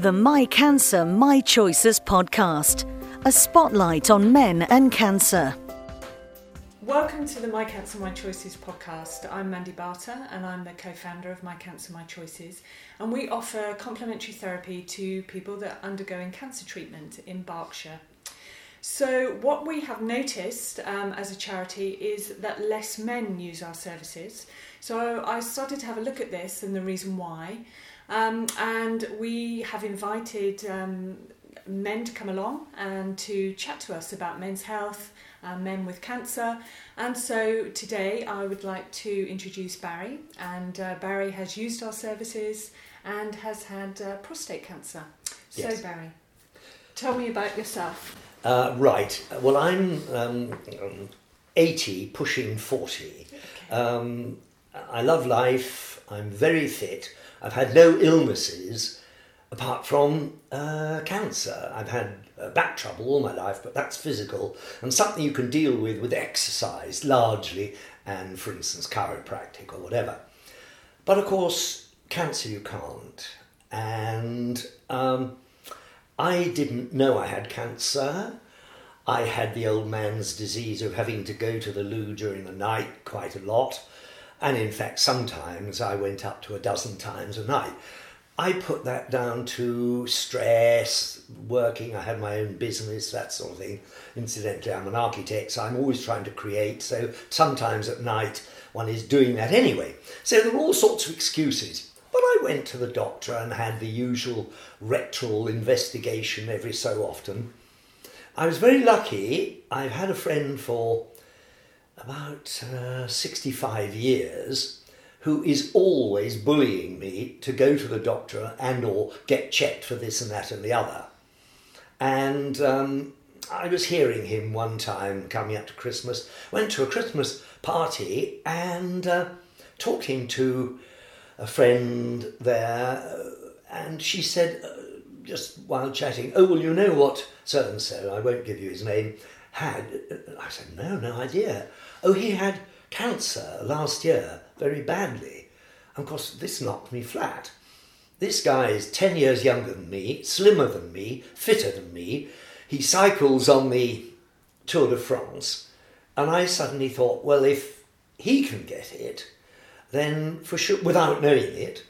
the My Cancer, My Choices podcast, a spotlight on men and cancer. Welcome to the My Cancer, My Choices podcast. I'm Mandy Barter and I'm the co founder of My Cancer, My Choices. And we offer complementary therapy to people that are undergoing cancer treatment in Berkshire. So, what we have noticed um, as a charity is that less men use our services. So, I started to have a look at this and the reason why. Um, and we have invited um, men to come along and to chat to us about men's health, uh, men with cancer. And so today I would like to introduce Barry. And uh, Barry has used our services and has had uh, prostate cancer. So, Yes. Barry, tell me about yourself. Uh, right. Well, I'm um, um, 80, pushing 40. Um, I love life. I'm very fit. I've had no illnesses apart from uh, cancer. I've had uh, back trouble all my life, but that's physical and something you can deal with with exercise largely and, for instance, chiropractic or whatever. But of course, cancer you can't. And um, I didn't know I had cancer. I had the old man's disease of having to go to the loo during the night quite a lot. And in fact, sometimes I went up to a dozen times a night. I put that down to stress, working. I had my own business, that sort of thing. Incidentally, I'm an architect, so I'm always trying to create. So sometimes at night, one is doing that anyway. So there were all sorts of excuses. But I went to the doctor and had the usual rectal investigation every so often. I was very lucky. I've had a friend for about uh, 65 years who is always bullying me to go to the doctor and or get checked for this and that and the other. And um, I was hearing him one time coming up to Christmas, went to a Christmas party and uh, talking to a friend there, uh, and she said, uh, just while chatting, oh, well, you know what so and so, I won't give you his name, had. I said, no, no idea. Oh, he had cancer last year, very badly. And of course, this knocked me flat. This guy is 10 years younger than me, slimmer than me, fitter than me. He cycles on the Tour de France. And I suddenly thought, well, if he can get it, then for sure, without knowing it,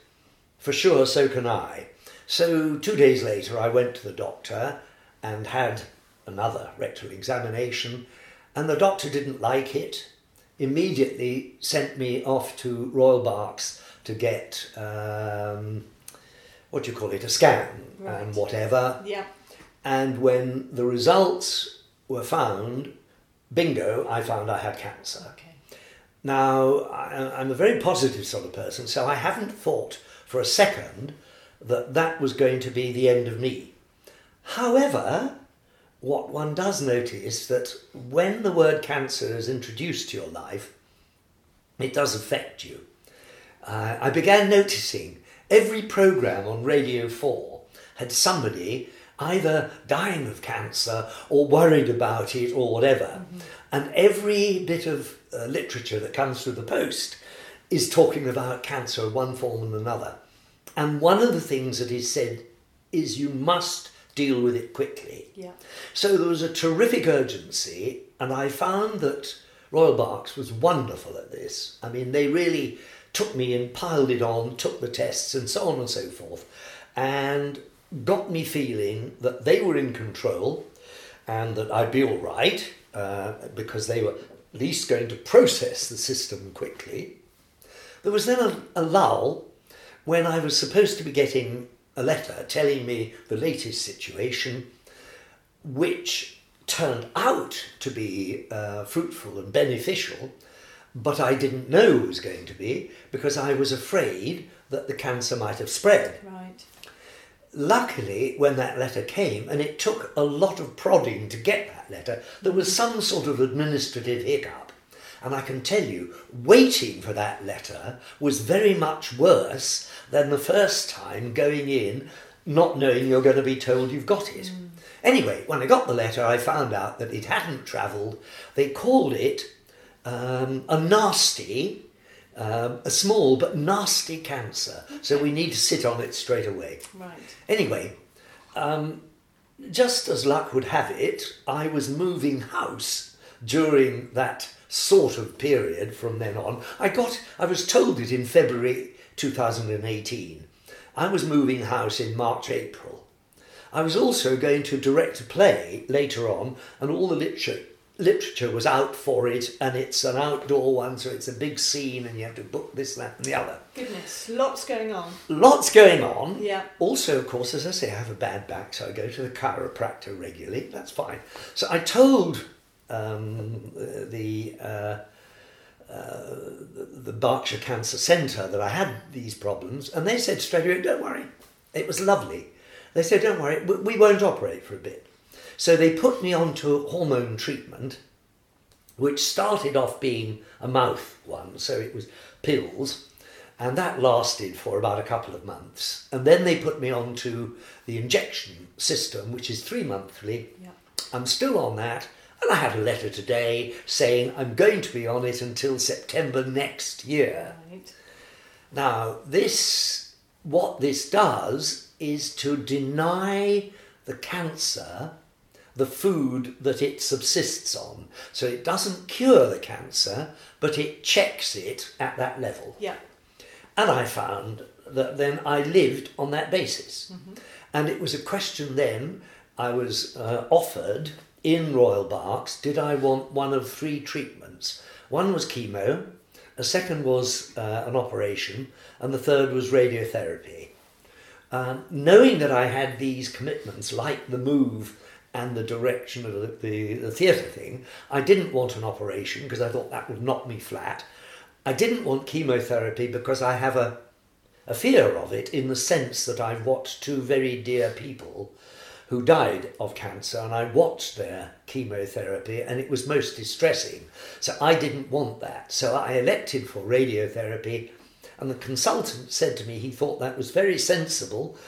for sure, so can I. So two days later, I went to the doctor and had another rectal examination, and the doctor didn't like it. Immediately sent me off to Royal Berks to get um, what do you call it, a scan Right. and whatever. Yeah. And when the results were found, bingo, I found I had cancer. Okay. Now, I, I'm a very positive sort of person, so I haven't thought for a second that that was going to be the end of me. However, what one does notice that when the word cancer is introduced to your life, it does affect you. Uh, I began noticing every program on Radio 4 had somebody either dying of cancer or worried about it or whatever. And every bit of uh, literature that comes through the post is talking about cancer in one form and another. And one of the things that is said is you must deal with it quickly. Yeah. So there was a terrific urgency, and I found that Royal Berks was wonderful at this. I mean, they really took me and piled it on, took the tests, and so on and so forth, and got me feeling that they were in control and that I'd be all right uh, because they were at least going to process the system quickly. There was then a, a lull when I was supposed to be getting a letter telling me the latest situation, which turned out to be uh, fruitful and beneficial, but I didn't know it was going to be because I was afraid that the cancer might have spread. Right. Luckily, when that letter came, and it took a lot of prodding to get that letter, there was some sort of administrative hiccup. And I can tell you, waiting for that letter was very much worse than the first time going in, not knowing you're going to be told you've got it. Anyway, when I got the letter, I found out that it hadn't travelled. They called it um, a nasty, um, a small but nasty cancer. So we need to sit on it straight away. Right. Anyway, um, just as luck would have it, I was moving house during that sort of period from then on. I got, I was told it in February 2018. I was moving house in March, April. I was also going to direct a play later on, and all the literature literature was out for it, and it's an outdoor one, so it's a big scene, and you have to book this, that, and the other. Goodness, lots going on. Lots going on. Yeah. Also, of course, as I say, I have a bad back, so I go to the chiropractor regularly. That's fine. So I told um, the, uh, uh, the Berkshire Cancer Centre that I had these problems, and they said straight away, "Don't worry." It was lovely. They said, "Don't worry, we- we won't operate for a bit." So they put me onto hormone treatment, which started off being a mouth one, so it was pills, and that lasted for about a couple of months. And then they put me onto the injection system, which is three monthly. Yeah. I'm still on that, and I had a letter today saying I'm going to be on it until September next year. Right. Now, this, what this does is to deny the cancer the food that it subsists on. So it doesn't cure the cancer, but it checks it at that level. Yeah. And I found that then I lived on that basis. And it was a question then I was uh, offered in Royal Berks did I want one of three treatments? One was chemo, a second was uh, an operation, and the third was radiotherapy. Um, knowing that I had these commitments, like the move and the direction of the, the, the theatre thing, I didn't want an operation because I thought that would knock me flat. I didn't want chemotherapy because I have a, a fear of it in the sense that I've watched two very dear people who died of cancer and I watched their chemotherapy and it was most distressing. So I didn't want that. So I elected for radiotherapy and the consultant said to me he thought that was very sensible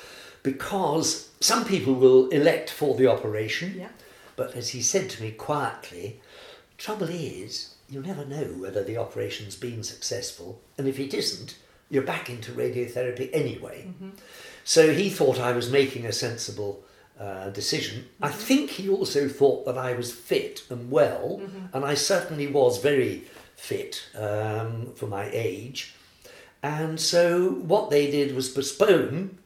because some people will elect for the operation. Yeah. But as he said to me quietly, trouble is, you'll never know whether the operation's been successful, and if it isn't, you're back into radiotherapy anyway. Mm-hmm. So he thought I was making a sensible uh, decision. I think he also thought that I was fit and well, and I certainly was very fit um, for my age. And so what they did was postpone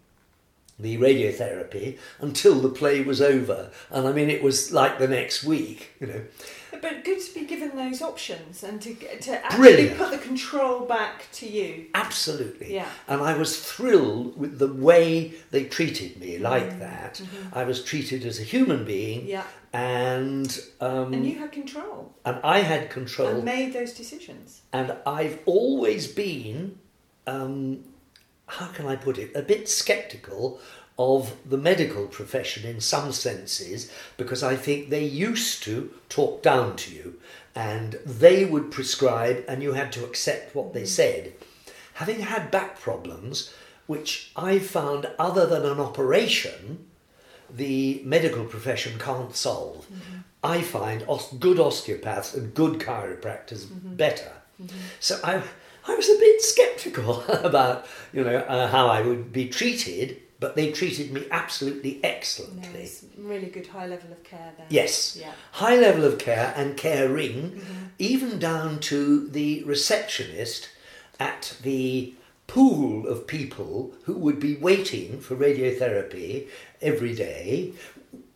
the radiotherapy until the play was over. And I mean, it was like the next week, you know. But good to be given those options and to to actually Brilliant. put the control back to you. Absolutely. Yeah. And I was thrilled with the way they treated me like that. I was treated as a human being. Mm-hmm. Yeah. And um, And you had control and I had control. and made those decisions. and I've always been, um, how can I put it, a bit sceptical of the medical profession in some senses because I think they used to talk down to you and they would prescribe and you had to accept what they mm. said. Having had back problems, which I found other than an operation, the medical profession can't solve. Mm-hmm. I find os- good osteopaths and good chiropractors mm-hmm. better. Mm-hmm. So I, I was a bit sceptical about you know uh, how I would be treated, but they treated me absolutely excellently. it's really good high level of care there. Yes, Yeah. high level of care and caring, even down to the receptionist at the pool of people who would be waiting for radiotherapy every day.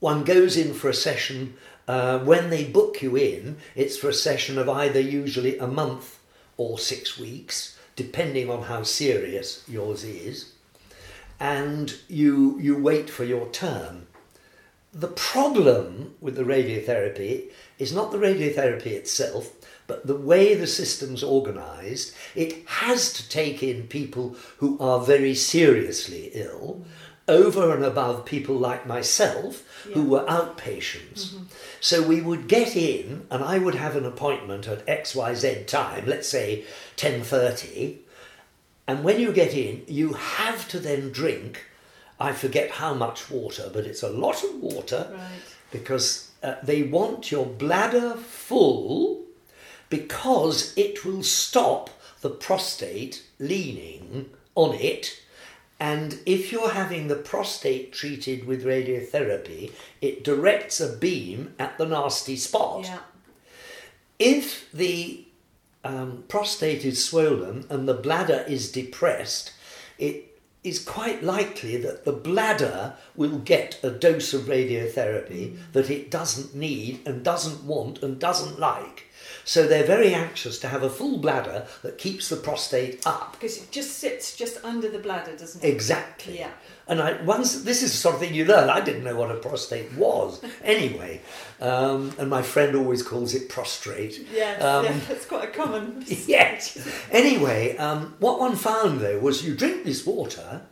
One goes in for a session. Uh, when they book you in, it's for a session of either usually a month or six weeks, depending on how serious yours is. And you you wait for your turn. The problem with the radiotherapy is not the radiotherapy itself, but the way the system's organised. It has to take in people who are very seriously ill, over and above people like myself who were outpatients. Mm-hmm. So we would get in, and I would have an appointment at XYZ time, let's say 10.30, and when you get in, you have to then drink, I forget how much water, but it's a lot of water Right. because uh, they want your bladder full because it will stop the prostate leaning on it. And if you're having the prostate treated with radiotherapy, it directs a beam at the nasty spot. Yeah. If the um, prostate is swollen and the bladder is depressed, it is quite likely that the bladder will get a dose of radiotherapy that it doesn't need and doesn't want and doesn't like. So they're very anxious to have a full bladder that keeps the prostate up. Because it just sits just under the bladder, doesn't it? Exactly. Yeah. And I once this is the sort of thing you learn. I didn't know what a prostate was anyway, um, and my friend always calls it prostrate. Yes, Um, yeah, that's quite a common. yes. Anyway, um, what one found though was you drink this water,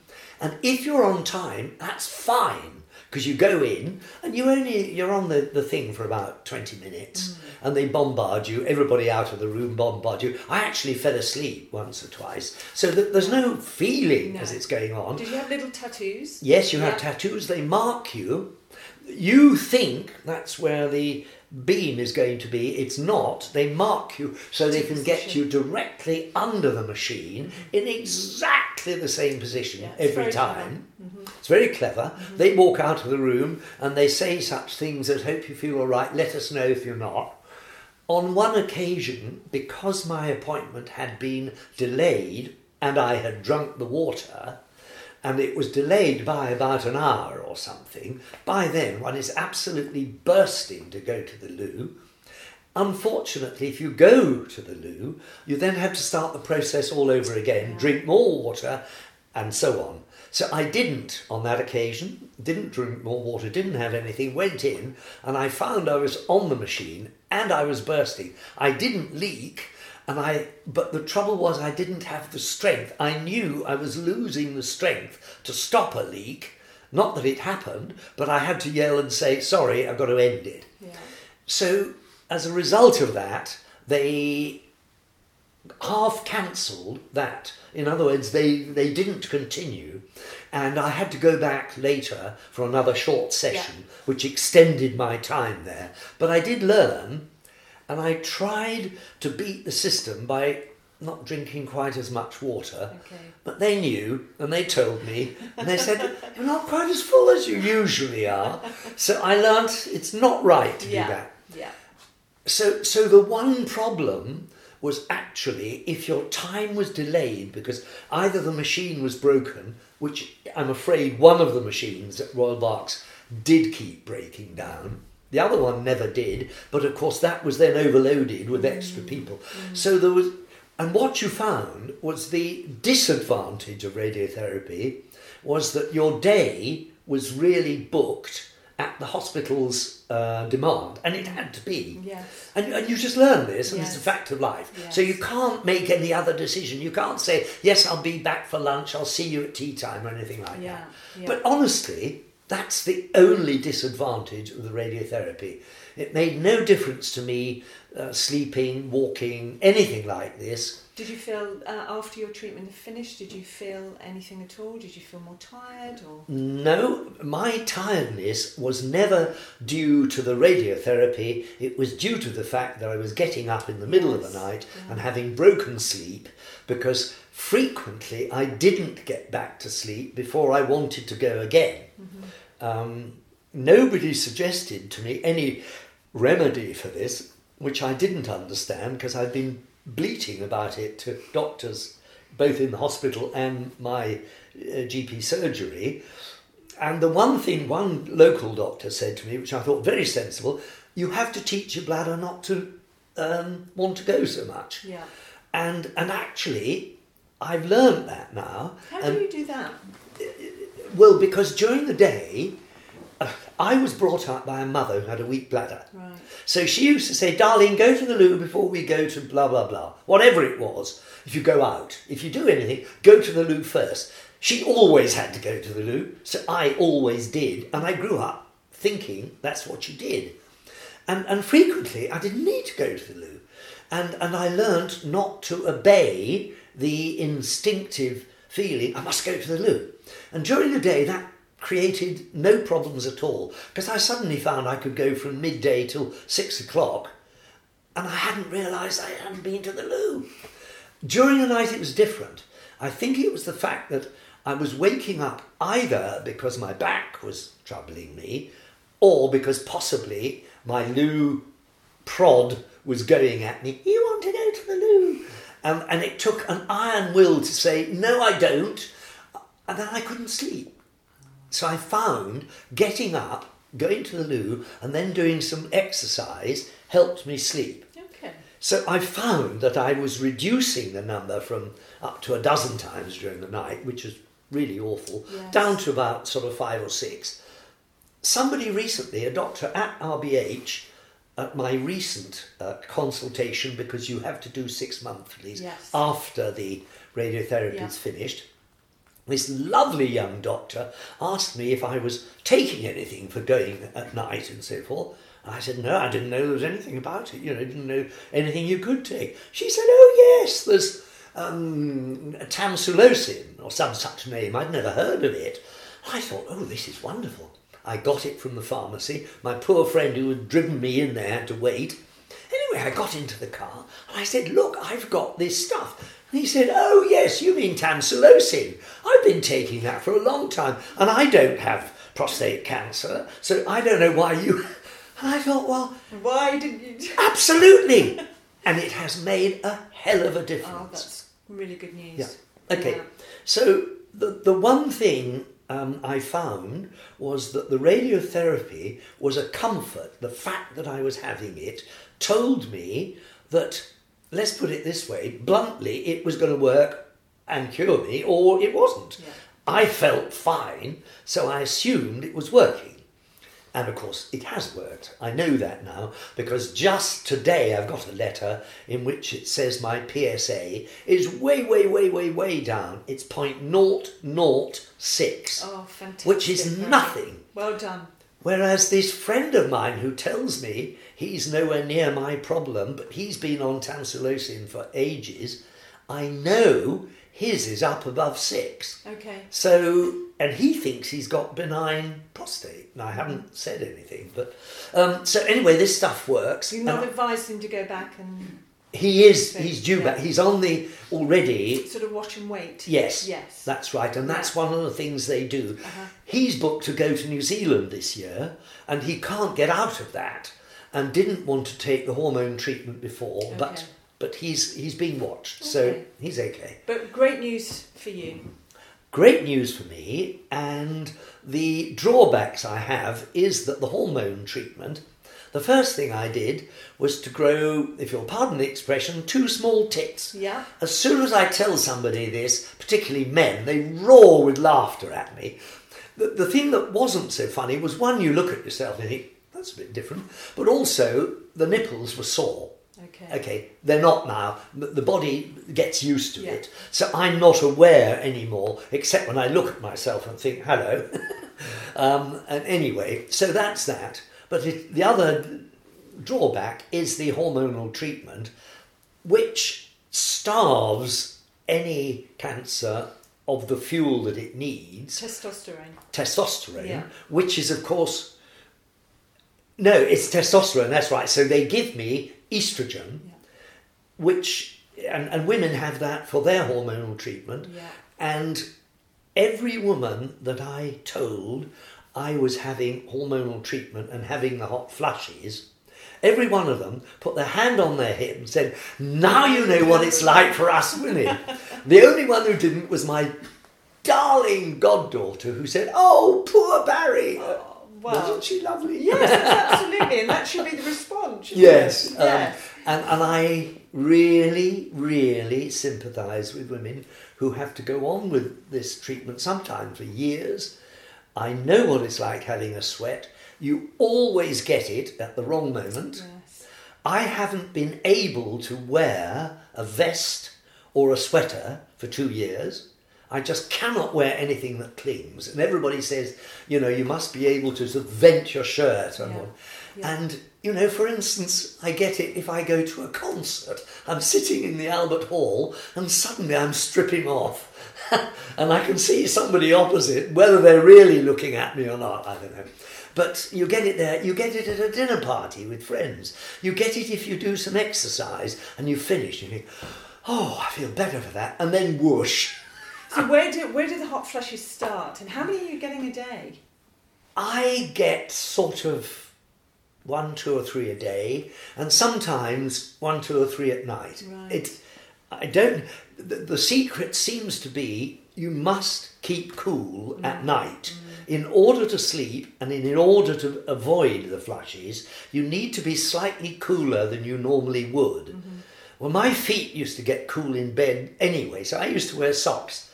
and if you're on time, that's fine because you go in and you only you're on the, the thing for about 20 minutes mm. and they bombard you everybody out of the room bombard you i actually fell asleep once or twice so that there's no feeling No. as it's going on Did you have little tattoos? Yes, you have tattoos, they mark you. You think that's where the beam is going to be. It's not. They mark you so they can get you directly under the machine in exactly the same position Yeah, every time. It's very clever. Mm-hmm. They walk out of the room and they say such things as, Hope you feel all right, let us know if you're not. On one occasion, because my appointment had been delayed and I had drunk the water, and it was delayed by about an hour or something, by then one is absolutely bursting to go to the loo. Unfortunately, if you go to the loo, you then have to start the process all over again, drink more water, and so on. So I didn't on that occasion, didn't drink more water, didn't have anything, went in, and I found I was on the machine and I was bursting. I didn't leak, and I but the trouble was I didn't have the strength. I knew I was losing the strength to stop a leak. Not that it happened, but I had to yell and say, sorry, I've got to end it. Yeah. So, as a result of that, they half cancelled that. In other words, they, they didn't continue. And I had to go back later for another short session, which extended my time there. But I did learn, and I tried to beat the system by not drinking quite as much water. Okay. But they knew and they told me and they said, You're not quite as full as you usually are. So I learnt it's not right to Yeah. do that. Yeah. So, so the one problem was actually if your time was delayed because either the machine was broken, which I'm afraid one of the machines at Royal Berks did keep breaking down. The other one never did, but of course that was then overloaded with extra people. So there was, and what you found was the disadvantage of radiotherapy was that your day was really booked at the hospital's uh, demand, and it had to be. Yes. And, and you just learn this, and it's a fact of life. Yes. So you can't make any other decision. You can't say, yes, I'll be back for lunch, I'll see you at tea time, or anything like Yeah, that. yeah. But honestly, that's the only disadvantage of the radiotherapy. It made no difference to me uh, sleeping, walking, anything like this. Did you feel uh, after your treatment finished? Did you feel anything at all? Did you feel more tired or? No, my tiredness was never due to the radiotherapy. It was due to the fact that I was getting up in the middle of the night yeah. and having broken sleep because frequently I didn't get back to sleep before I wanted to go again. Mm-hmm. Um, nobody suggested to me any remedy for this, which I didn't understand because I'd been bleating about it to doctors both in the hospital and my uh, GP surgery. And the one thing one local doctor said to me, which I thought very sensible, you have to teach your bladder not to um, want to go so much. Yeah. And and actually, I've learned that now. How and do you do that? Well, because during the day, uh, I was brought up by a mother who had a weak bladder. Right. So she used to say, darling, go to the loo before we go to blah, blah, blah. Whatever it was, if you go out, if you do anything, go to the loo first. She always had to go to the loo, so I always did. And I grew up thinking that's what you did. And, and frequently I didn't need to go to the loo. And, and I learnt not to obey the instinctive feeling, I must go to the loo. And during the day, that created no problems at all because I suddenly found I could go from midday till six o'clock and I hadn't realised I hadn't been to the loo. During the night, it was different. I think it was the fact that I was waking up either because my back was troubling me or because possibly my loo prod was going at me. You want to go to the loo? Um, and it took an iron will to say, no, I don't. And then I couldn't sleep. So I found getting up, going to the loo, and then doing some exercise helped me sleep. Okay. So I found that I was reducing the number from up to a dozen times during the night, which was really awful, Yes. down to about sort of five or six. Somebody recently, a doctor at RBH, at my recent uh, consultation, because you have to do six monthlies Yes. after the radiotherapy is finished, this lovely young doctor asked me if I was taking anything for going at night and so forth. I said, no, I didn't know there was anything about it. You know, I didn't know anything you could take. She said, oh, yes, there's um, tamsulosin or some such name. I'd never heard of it. I thought, oh, this is wonderful. I got it from the pharmacy. My poor friend who had driven me in there had to wait. Anyway, I got into the car and I said, Look, I've got this stuff. And he said, Oh, yes, you mean tamsulosin. I've been taking that for a long time and I don't have prostate cancer, so I don't know why you. And I thought, Well, Why didn't you? absolutely. and it has made a hell of a difference. Oh, that's really good news. Yeah. Okay. Yeah. So the the one thing um, I found was that the radiotherapy was a comfort. The fact that I was having it told me that, let's put it this way, bluntly, it was going to work and cure me, or it wasn't. Yeah. I felt fine, so I assumed it was working. And of course, it has worked. I know that now because just today I've got a letter in which it says my PSA is way, way, way, way, way down. It's 0.006, Oh, fantastic. which is nothing. Well done. Whereas this friend of mine who tells me he's nowhere near my problem, but he's been on tamsulosin for ages, I know his is up above six. Okay. So, and he thinks he's got benign prostate. Now, I haven't said anything, but um, so anyway, this stuff works. You're not advised him to go back and he is. He's due yeah. back. He's on the already. sort of watch and wait. Yes, Yes. that's right, and that's one of the things they do. Uh-huh. He's booked to go to New Zealand this year, and he can't get out of that, and didn't want to take the hormone treatment before, but Okay. but he's he's being watched, so he's okay. But great news for you. Great news for me, and the drawbacks I have is that the hormone treatment. The first thing I did was to grow, if you'll pardon the expression, two small tits. Yeah. As soon as I tell somebody this, particularly men, they roar with laughter at me. The, the thing that wasn't so funny was one, you look at yourself and think, that's a bit different, but also the nipples were sore. Okay. Okay, they're not now. but The body gets used to Yeah. it. So I'm not aware anymore, except when I look at myself and think, hello. um, and anyway, so that's that. But it, the other drawback is the hormonal treatment, which starves any cancer of the fuel that it needs, Testosterone. testosterone, Yeah. which is, of course, no, it's testosterone, that's right. So they give me estrogen, Yeah. which, and, and women have that for their hormonal treatment. Yeah. And every woman that I told I was having hormonal treatment and having the hot flushes, every one of them put their hand on their hip and said, Now you know what it's like for us women. the only one who didn't was my darling goddaughter who said, Oh, poor Barry. Oh, wow. Wasn't she lovely? Yes, absolutely, and that should be the response. Yes. um, and, and I really, really sympathise with women who have to go on with this treatment sometimes for years. I know what it's like having a sweat. You always get it at the wrong moment. yes. I haven't been able to wear a vest or a sweater for two years. I just cannot wear anything that clings. And everybody says, you know, you must be able to sort of vent your shirt and Yeah. Yeah. And, you know, for instance, I get it if I go to a concert. I'm sitting in the Albert Hall and suddenly I'm stripping off. and I can see somebody opposite, whether they're really looking at me or not, I don't know. But you get it there, you get it at a dinner party with friends. You get it if you do some exercise and you finish and you think, oh, I feel better for that. And then whoosh. So where do where do the hot flushes start, and how many are you getting a day? I get sort of one, two or three a day, and sometimes one, two or three at night. Right. It, I don't. The, the secret seems to be you must keep cool Mm. at night. In order to sleep and in order to avoid the flushes, you need to be slightly cooler than you normally would. Mm-hmm. Well, my feet used to get cool in bed anyway, so I used to wear socks.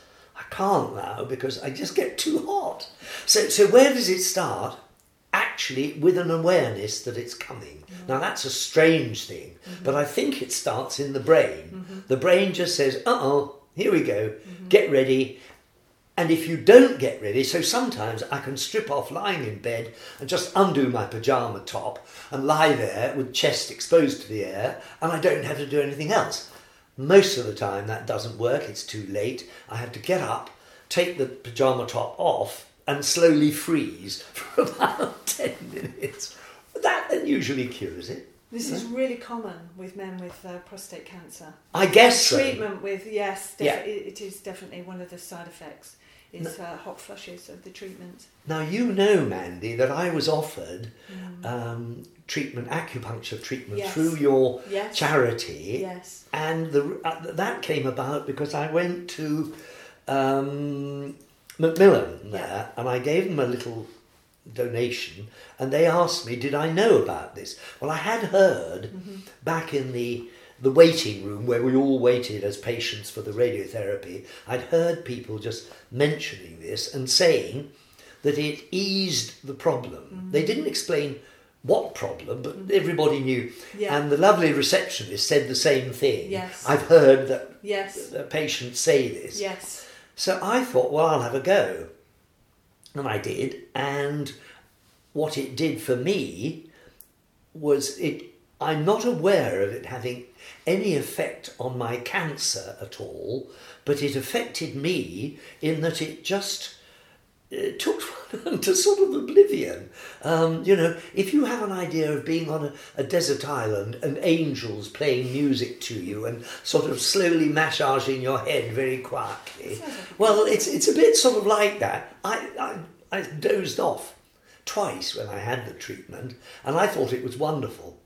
Can't now because I just get too hot. So, so where does it start? Actually, with an awareness that it's coming. Mm-hmm. Now, that's a strange thing, mm-hmm. but I think it starts in the brain. Mm-hmm. The brain just says, uh oh, here we go, get ready. And if you don't get ready, so sometimes I can strip off lying in bed and just undo my pajama top and lie there with chest exposed to the air, and I don't have to do anything else. Most of the time that doesn't work, it's too late. I have to get up, take the pajama top off, and slowly freeze for about 10 minutes. That then usually cures it. This is really common with men with uh, prostate cancer. I guess so. Treatment with yes, def- Yeah. it is definitely one of the side effects. Is uh, hot flushes of the treatment. Now, you know, Mandy, that I was offered um, treatment, acupuncture treatment Yes. through your Yes. charity. Yes. And the, uh, that came about because I went to um, Macmillan there and I gave them a little donation and they asked me, did I know about this? Well, I had heard back in the the waiting room where we all waited as patients for the radiotherapy, I'd heard people just mentioning this and saying that it eased the problem. Mm-hmm. They didn't explain what problem, but mm-hmm. everybody knew. Yeah. And the lovely receptionist said the same thing. Yes. I've heard that Yes. patients say this. Yes. So I thought, well, I'll have a go. And I did. And what it did for me was it, I'm not aware of it having any effect on my cancer at all, but it affected me in that it just it took one to sort of oblivion. Um, you know, if you have an idea of being on a, a desert island and angels playing music to you and sort of slowly massaging your head very quietly, Sounds like a well, it's it's a bit sort of like that. I, I I dozed off twice when I had the treatment, and I thought it was wonderful.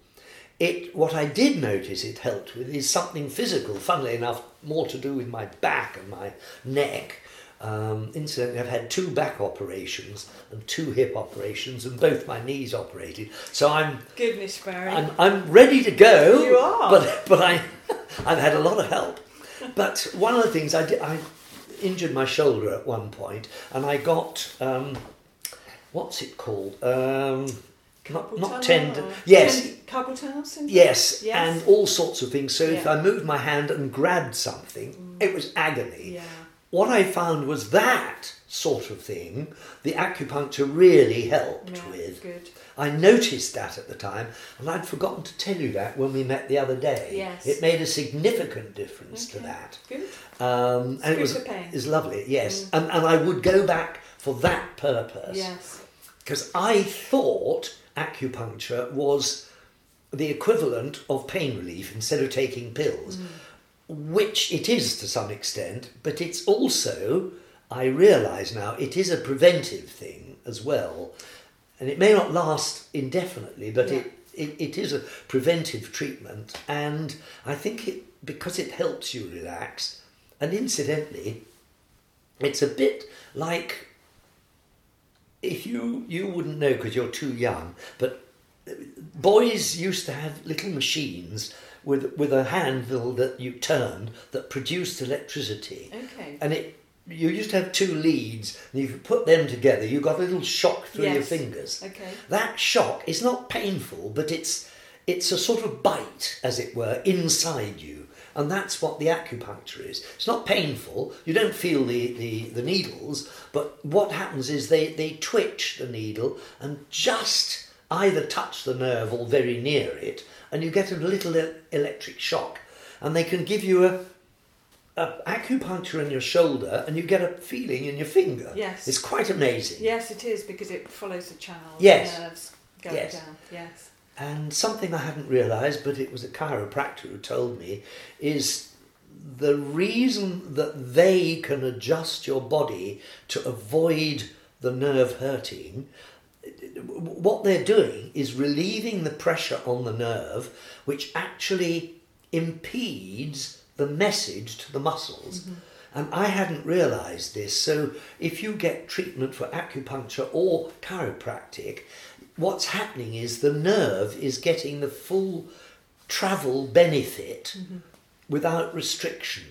It what I did notice it helped with is something physical. Funnily enough, more to do with my back and my neck. Um, incidentally, I've had two back operations and two hip operations, and both my knees operated. So I'm Goodness, Barry. I'm, I'm ready to go. You are. But but I I've had a lot of help. But one of the things I did I injured my shoulder at one point, and I got um, what's it called? Um, not not tendon. Yes. Carpal tunnel syndrome. Yes, Yes. and all sorts of things. So if I moved my hand and grabbed something, it was agony. Yeah. What I found was that sort of thing the acupuncture really helped Yeah, with. Good. I noticed that at the time, and I'd forgotten to tell you that when we met the other day. Yes. It made a significant difference to that. Good. Um, and good it was pain. is lovely, yes. And, and I would go back for that purpose. Yes. Because I thought acupuncture was the equivalent of pain relief instead of taking pills, mm. which it is to some extent, but it's also, I realise now, it is a preventive thing as well. And it may not last indefinitely, but Yeah. it, it, it is a preventive treatment. And I think it, because it helps you relax, and incidentally, it's a bit like if you you wouldn't know because you're too young, but uh, boys used to have little machines with with a handle that you turned that produced electricity, Okay. and it you used to have two leads, and if you put them together, you got a little shock through your fingers. Okay. That shock is not painful, but it's it's a sort of bite, as it were, inside you. And that's what the acupuncture is. It's not painful, you don't feel the, the, the needles, but what happens is they, they twitch the needle and just either touch the nerve or very near it, and you get a little electric shock. And they can give you a, a acupuncture in your shoulder and you get a feeling in your finger. Yes. It's quite amazing. Yes, it is because it follows the channel. Yes. The nerves go Yes. down. Yes. And something I hadn't realised, but it was a chiropractor who told me, is the reason that they can adjust your body to avoid the nerve hurting, what they're doing is relieving the pressure on the nerve, which actually impedes the message to the muscles. Mm-hmm. And I hadn't realised this. So if you get treatment for acupuncture or chiropractic, what's happening is the nerve is getting the full travel benefit mm-hmm. without restriction.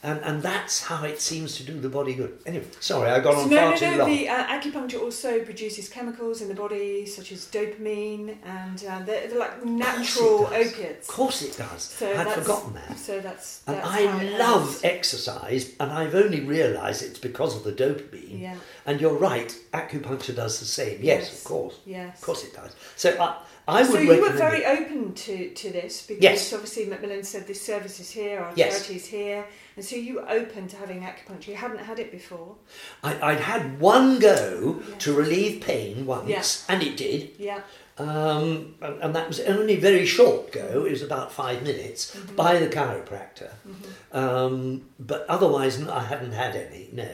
And and that's how it seems to do the body good. Anyway, sorry, I got on no, far no, too no. long. The uh, acupuncture also produces chemicals in the body, such as dopamine, and uh, they're, they're, like natural opiates. Of course, it does. So I'd forgotten that. So that's. And that's I love exercise, and I've only realised it's because of the dopamine. Yeah. And you're right, acupuncture does the same. Yes, yes. of course. Yes. Of course, it does. So I, I would. So you were very open to to this because yes. obviously Macmillan said this service is here, our yes. charity is here and so you were open to having acupuncture. You hadn't had it before. I, would had one go to relieve pain once, yeah. and it did. Yeah. Um, and, and, that was only a very short go. It was about five minutes mm-hmm. by the chiropractor. Mm-hmm. Um, but otherwise, I hadn't had any. No.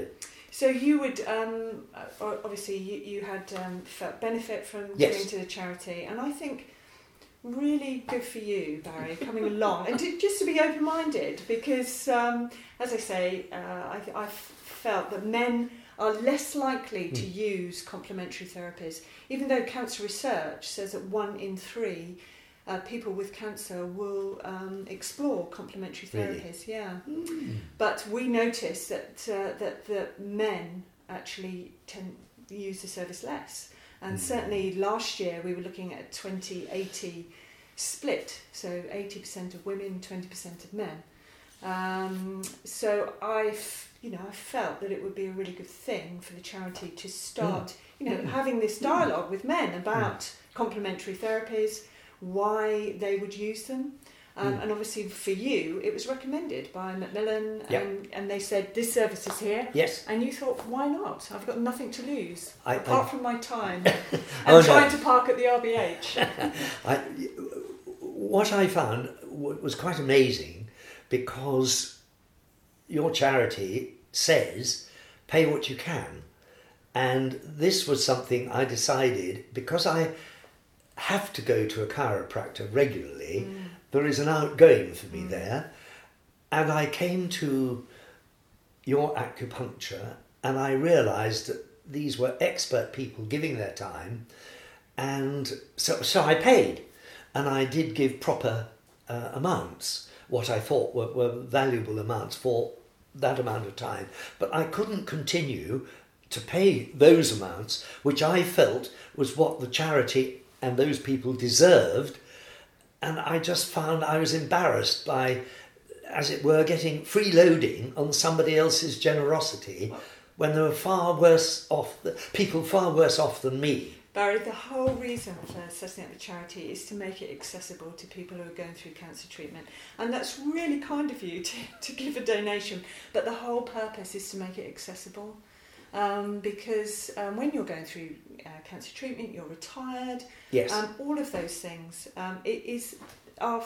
So you would um, obviously you, you had um, felt benefit from yes. going to the charity, and I think really good for you, Barry, coming along and to, just to be open minded because, um, as I say, uh, I, I felt that men are less likely to mm. use complementary therapies, even though cancer research says that one in three. Uh, people with cancer will um, explore complementary therapies, really? yeah. Mm. But we notice that uh, that the men actually tend to use the service less. And mm. certainly last year we were looking at a 20 80 split, so 80% of women, 20% of men. Um, so I, you know, I felt that it would be a really good thing for the charity to start, mm. you know, mm. having this dialogue with men about mm. complementary therapies, why they would use them, um, mm. And obviously, for you, it was recommended by Macmillan, yep. and, and they said this service is here. Yes. And you thought, why not? I've got nothing to lose I, apart I, from my time and oh, trying no. to park at the RBH. I, what I found was quite amazing because your charity says pay what you can. And this was something I decided because I have to go to a chiropractor regularly. Mm there is an outgoing for me mm. there. And I came to your acupuncture and I realized that these were expert people giving their time. And so, so I paid and I did give proper uh, amounts, what I thought were, were valuable amounts for that amount of time. But I couldn't continue to pay those amounts, which I felt was what the charity and those people deserved and I just found I was embarrassed by, as it were, getting freeloading on somebody else's generosity when there were far worse off, people far worse off than me. Barry, the whole reason for setting up the charity is to make it accessible to people who are going through cancer treatment. And that's really kind of you to, to give a donation, but the whole purpose is to make it accessible. Um, because um, when you're going through uh, cancer treatment, you're retired. Yes. Um, all of those things. Um, it is our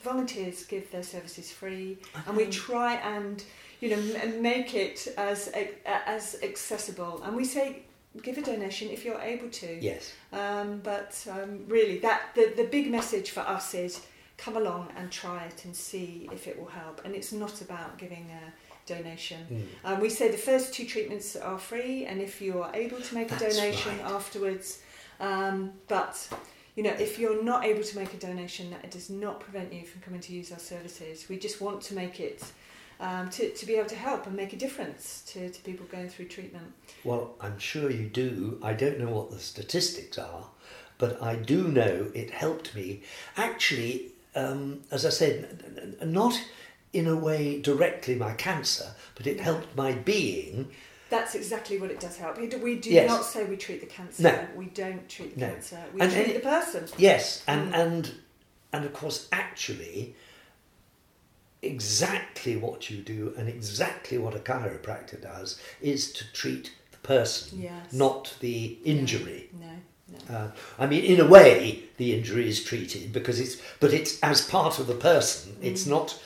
volunteers give their services free, and we try and you know m- make it as as accessible. And we say give a donation if you're able to. Yes. Um, but um, really, that the the big message for us is come along and try it and see if it will help. And it's not about giving a donation. Mm. Um, we say the first two treatments are free, and if you are able to make a donation right. afterwards, um, but you know, if you're not able to make a donation, that it does not prevent you from coming to use our services. We just want to make it um, to, to be able to help and make a difference to, to people going through treatment. Well, I'm sure you do. I don't know what the statistics are, but I do know it helped me. Actually, um, as I said, not in a way directly my cancer, but it helped my being. That's exactly what it does help. We do, yes. not say we treat the cancer. No. We don't treat the no. cancer. We and, treat and, the person. Yes, and, mm. and and of course actually exactly what you do and exactly what a chiropractor does is to treat the person, yes. not the injury. No. no. No. Uh, I mean, in a way, the injury is treated because it's, but it's as part of the person. Mm. It's not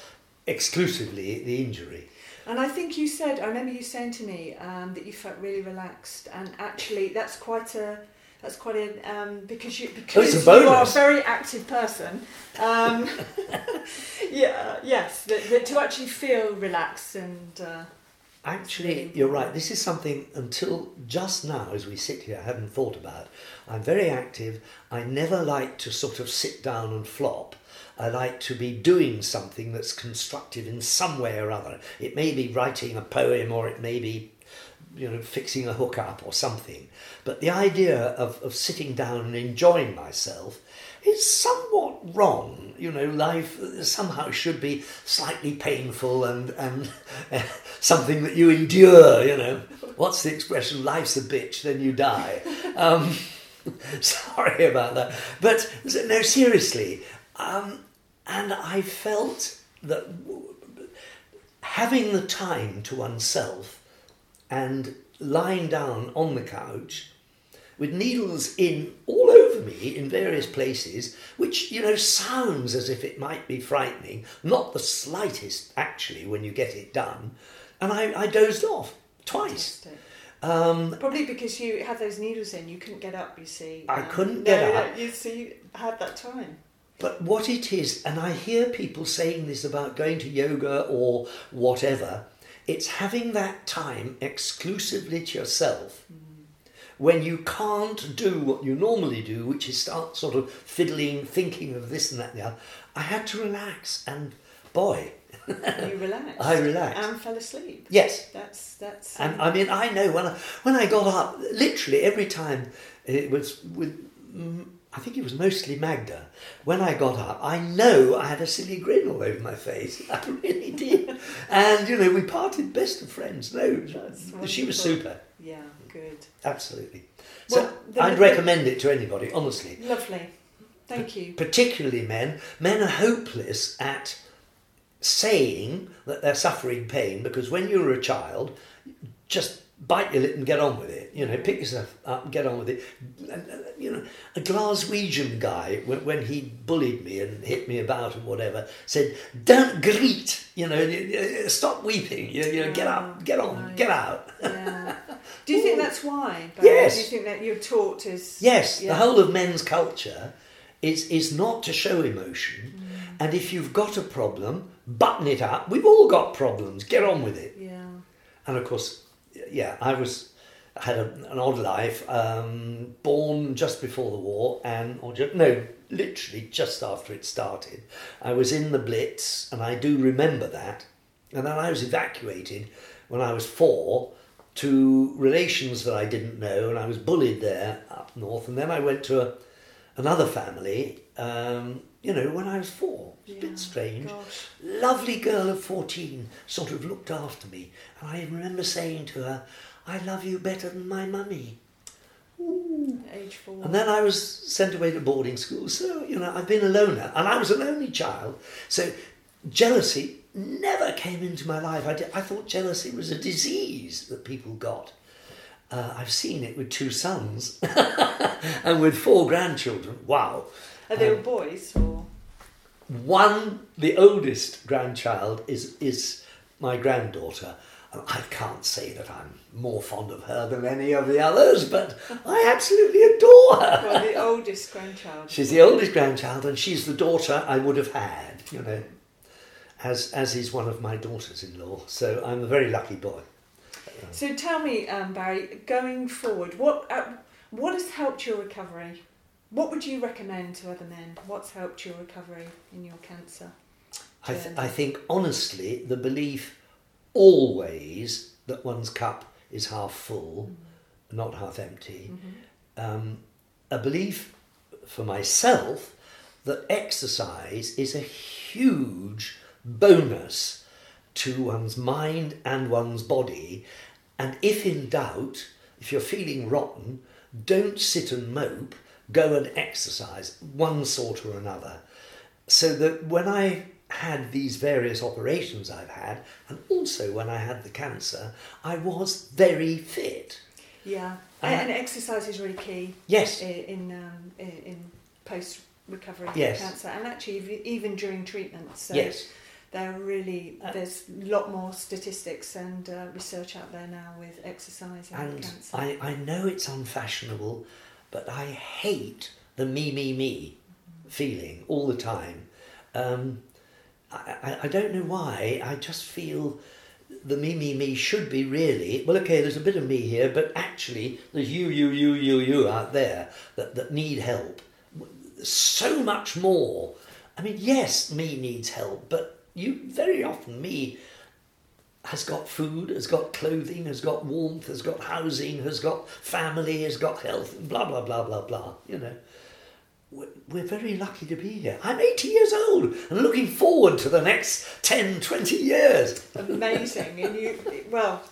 exclusively the injury. And I think you said, I remember you saying to me um, that you felt really relaxed, and actually, that's quite a that's quite a um, because you because oh, you are a very active person. Um, yeah, yes, that, that to actually feel relaxed and uh, Actually, you're right. This is something until just now, as we sit here, I hadn't thought about. I'm very active. I never like to sort of sit down and flop. I like to be doing something that's constructive in some way or other. It may be writing a poem or it may be, you know, fixing a hook up or something. But the idea of, of sitting down and enjoying myself is somewhat wrong. You know, life somehow should be slightly painful and, and something that you endure, you know. What's the expression? Life's a bitch, then you die. Um, sorry about that. But no, seriously. Um, and I felt that having the time to oneself and lying down on the couch with needles in all over me in various places, which, you know, sounds as if it might be frightening, not the slightest actually when you get it done. And I, I dozed off twice. Um, Probably because you had those needles in, you couldn't get up. You see, Um, I couldn't no, get no, up. You see, had that time. But what it is, and I hear people saying this about going to yoga or whatever, it's having that time exclusively to yourself when you can't do what you normally do, which is start sort of fiddling, thinking of this and that and the other. I had to relax, and boy, You relaxed. I relaxed. and fell asleep. yes. That's that's. And I mean, I know when I when I got up, literally every time it was with, mm, I think it was mostly Magda. When I got up, I know I had a silly grin all over my face. I really did. and you know, we parted best of friends. No, she was super. yeah, good, Absolutely. So Well, the- I'd the- recommend it to anybody, honestly. lovely. Thank you. Particularly men. Men are hopeless at saying that they're suffering pain because when you were a child, just bite your lip and get on with it. You know, pick yourself up and get on with it. And, uh, You know, a Glaswegian guy, when, when he bullied me and hit me about and whatever, said, "Don't greet. You know, y- y- stop weeping. You, you know, get up, get on, Right. get out." Yeah. Do you think that's why? Barry? Yes. Do you think that you're taught as Yes, Yeah. the whole of men's culture is is not to show emotion. And if you've got a problem, button it up. We've all got problems. Get on with it. Yeah. And of course, yeah, I was had a, an odd life. Um, born just before the war, and or ju- no, literally just after it started. I was in the Blitz, and I do remember that. And then I was evacuated when I was four to relations that I didn't know, and I was bullied there up north. And then I went to a, another family. Um, you know, when I was four, it's a Yeah, bit strange Gosh. lovely girl of 14 sort of looked after me. And I remember saying to her, I love you better than my mummy. Age four. And then I was sent away to boarding school. So, you know, I've been a loner. And I was an only child. So jealousy never came into my life. I, did, I thought jealousy was a disease that people got. Uh, I've seen it with two sons and with four grandchildren. Wow. Are they all um, boys or? One, the oldest grandchild is is my granddaughter. And I can't say that I'm more fond of her than any of the others, but I absolutely adore her. Well, the oldest grandchild. She's the oldest grandchild, and she's the daughter I would have had, you know, as as is one of my daughters-in-law. So I'm a very lucky boy. So tell me, um, Barry, going forward, what uh, what has helped your recovery? What would you recommend to other men? What's helped your recovery in your cancer? I, th- I think honestly, the belief always that one's cup is half full, not half empty. Um, a belief for myself that exercise is a huge bonus to one's mind and one's body. And if in doubt, if you're feeling rotten, don't sit and mope, go and exercise, one sort or another. So that when I had these various operations I've had, and also when I had the cancer, I was very fit. Yeah, and, and exercise is really key Yes. i- in um, in, in post recovery Yes. cancer, and actually even during treatment. So Yes. They're really Uh, there's a lot more statistics and uh, research out there now with exercise and, And cancer. I, I know it's unfashionable, but I hate the me, me, me feeling all the time. Um, I, I, I don't know why. I just feel the me, me, me should be really well. Okay, there's a bit of me here, but actually, there's you, you, you, you, you out there that, that need help. So much more. I mean, yes, me needs help, but you very often me has got food, has got clothing, has got warmth, has got housing, has got family, has got health, blah, blah, blah, blah, blah. You know, we're, we're very lucky to be here. I'm 80 years old and looking forward to the next 10, 20 years. Amazing, and you well,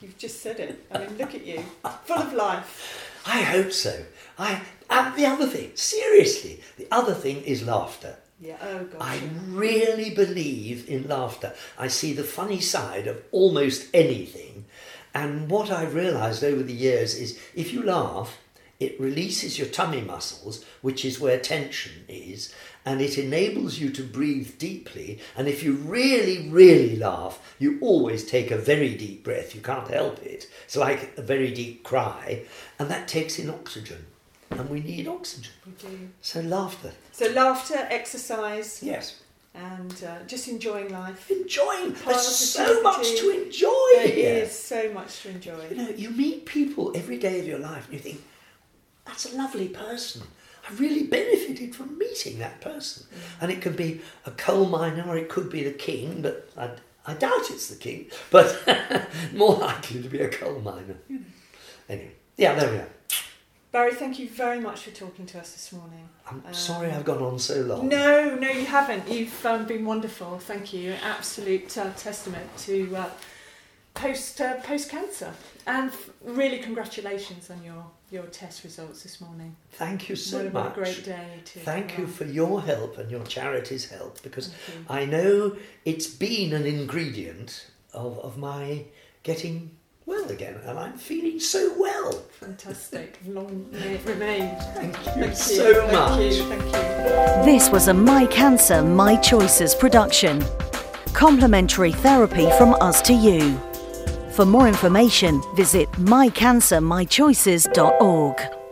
you've just said it. I mean, look at you, full of life. I hope so. I, and the other thing, seriously, the other thing is laughter. Yeah. Oh gosh. I yeah. really believe in laughter. I see the funny side of almost anything. And what I've realised over the years is if you laugh, it releases your tummy muscles, which is where tension is, and it enables you to breathe deeply. And if you really, really laugh, you always take a very deep breath. You can't help it. It's like a very deep cry, and that takes in oxygen. And we need oxygen. We do. So, laughter. So laughter, exercise, Yes. and uh, just enjoying life. enjoying. There's so much to enjoy There here. is so much to enjoy. You know, you meet people every day of your life and you think, that's a lovely person. I really benefited from meeting that person. And it could be a coal miner or it could be the king, but I, I doubt it's the king, but more likely to be a coal miner. you. Anyway, yeah, there we are. Barry, thank you very much for talking to us this morning. I'm Um, sorry I've gone on so long. No, no, you haven't. You've um, been wonderful. Thank you. An absolute uh, testament to uh, post uh, post cancer, and f- really congratulations on your your test results this morning. Thank you so what, much. what a great day to. Thank you for your help and your charity's help because I know it's been an ingredient of, of my getting well again, and I'm feeling so well. Fantastic. Long may it remain. Thank you Thank you. so Thank much. you. Thank you. This was a My Cancer, My Choices production. Complementary therapy from us to you. For more information, visit mycancermychoices.org.